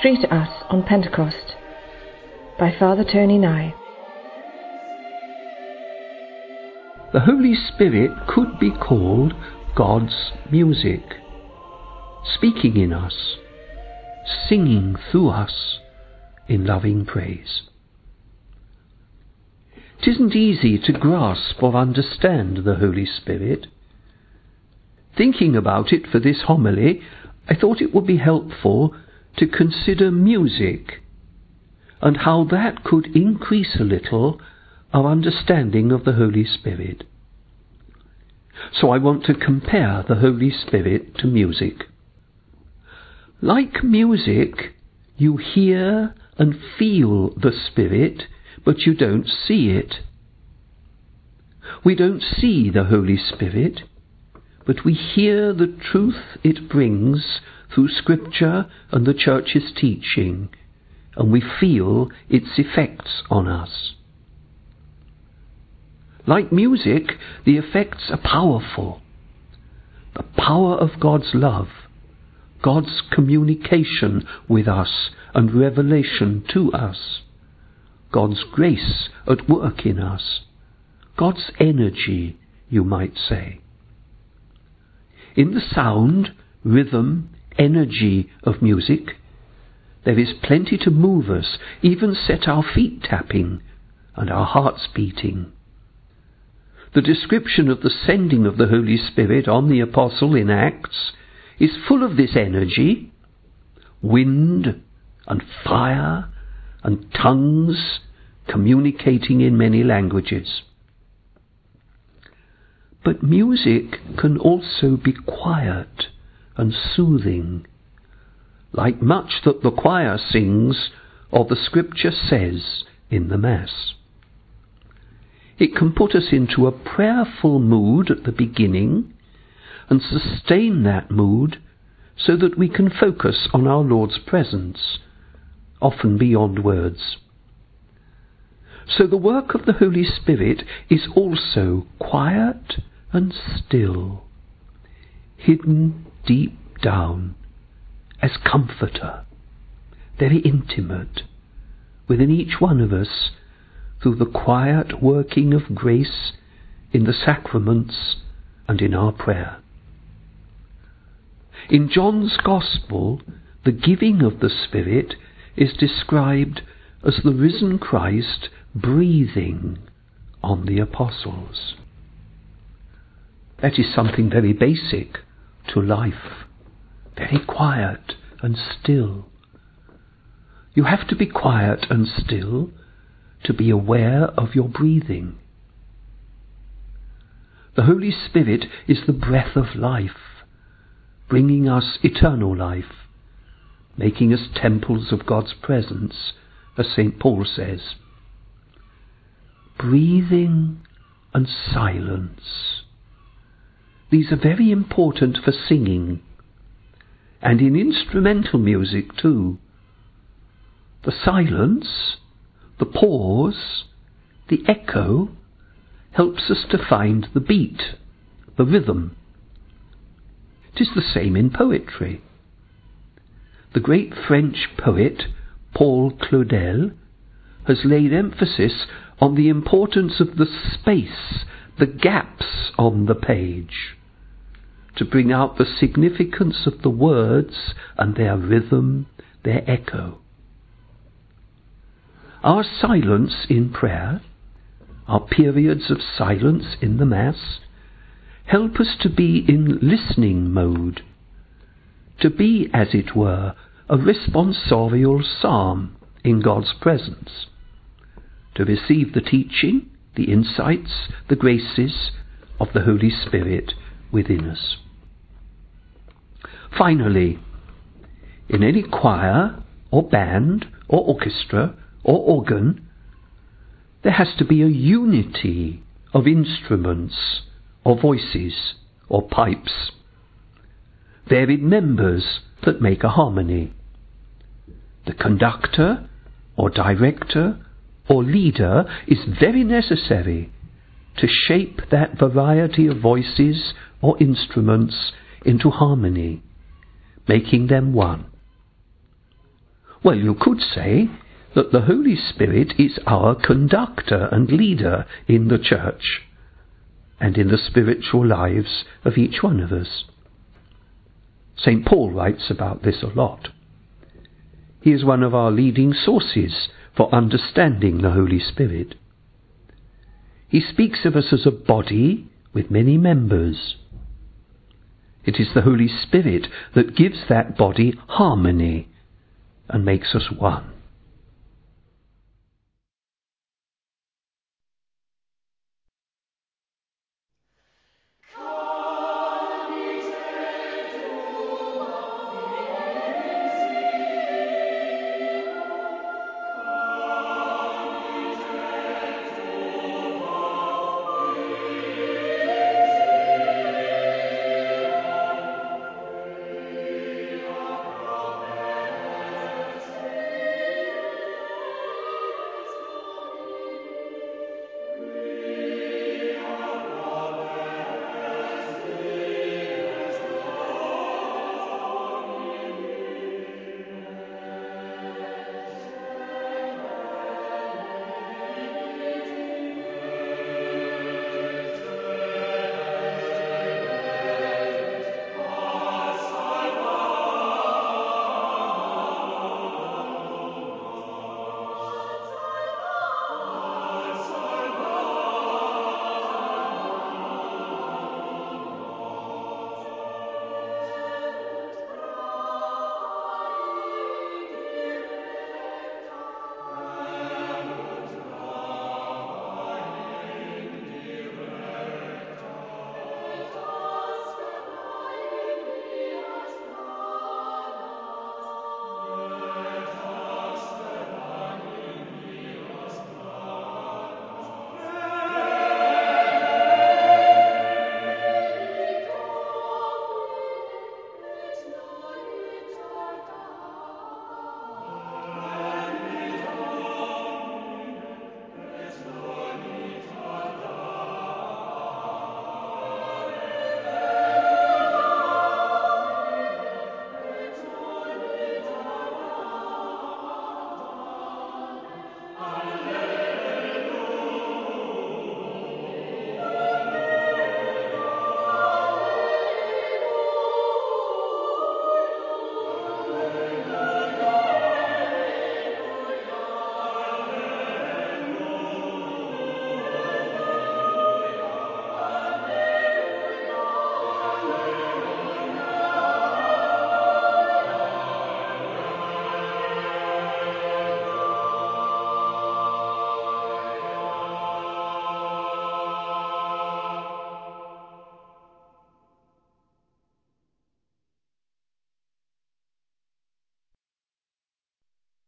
Three to Us on Pentecost by Father Tony Nye. The Holy Spirit could be called God's music, speaking in us, singing through us in loving praise. It isn't easy to grasp or understand the Holy Spirit. Thinking about it for this homily, I thought it would be helpful to consider music and how that could increase a little our understanding of the Holy Spirit. So I want to compare the Holy Spirit to music. Like music, you hear and feel the Spirit, but you don't see it. We don't see the Holy Spirit, but we hear the truth it brings through Scripture and the Church's teaching, and we feel its effects on us. Like music, the effects are powerful. The power of God's love, God's communication with us and revelation to us, God's grace at work in us, God's energy, you might say. In the sound, rhythm, energy of music, there is plenty to move us, even set our feet tapping and our hearts beating. The description of the sending of the Holy Spirit on the Apostle in Acts is full of this energy wind and fire and tongues communicating in many languages. But music can also be quiet and soothing, like much that the choir sings or the Scripture says in the Mass. It can put us into a prayerful mood at the beginning and sustain that mood so that we can focus on our Lord's presence, often beyond words. So the work of the Holy Spirit is also quiet and still, hidden deep down as comforter, very intimate within each one of us through the quiet working of grace in the sacraments and in our prayer. In John's Gospel, the giving of the Spirit is described as the risen Christ breathing on the apostles. That is something very basic to life, very quiet and still. You have to be quiet and still to be aware of your breathing. The Holy Spirit is the breath of life, bringing us eternal life, making us temples of God's presence, as St. Paul says. Breathing and silence. These are very important for singing, and in instrumental music too. The silence the pause, the echo, helps us to find the beat, the rhythm. It is the same in poetry. The great French poet Paul Claudel has laid emphasis on the importance of the space, the gaps on the page, to bring out the significance of the words and their rhythm, their echo. Our silence in prayer, our periods of silence in the Mass, help us to be in listening mode, to be, as it were, a responsorial psalm in God's presence, to receive the teaching, the insights, the graces of the Holy Spirit within us. Finally, in any choir or band or orchestra or organ, there has to be a unity of instruments or voices or pipes, varied members that make a harmony. The conductor or director or leader is very necessary to shape that variety of voices or instruments into harmony, making them one. Well, you could say that the Holy Spirit is our conductor and leader in the church and in the spiritual lives of each one of us. St. Paul writes about this a lot. He is one of our leading sources for understanding the Holy Spirit. He speaks of us as a body with many members. It is the Holy Spirit that gives that body harmony and makes us one.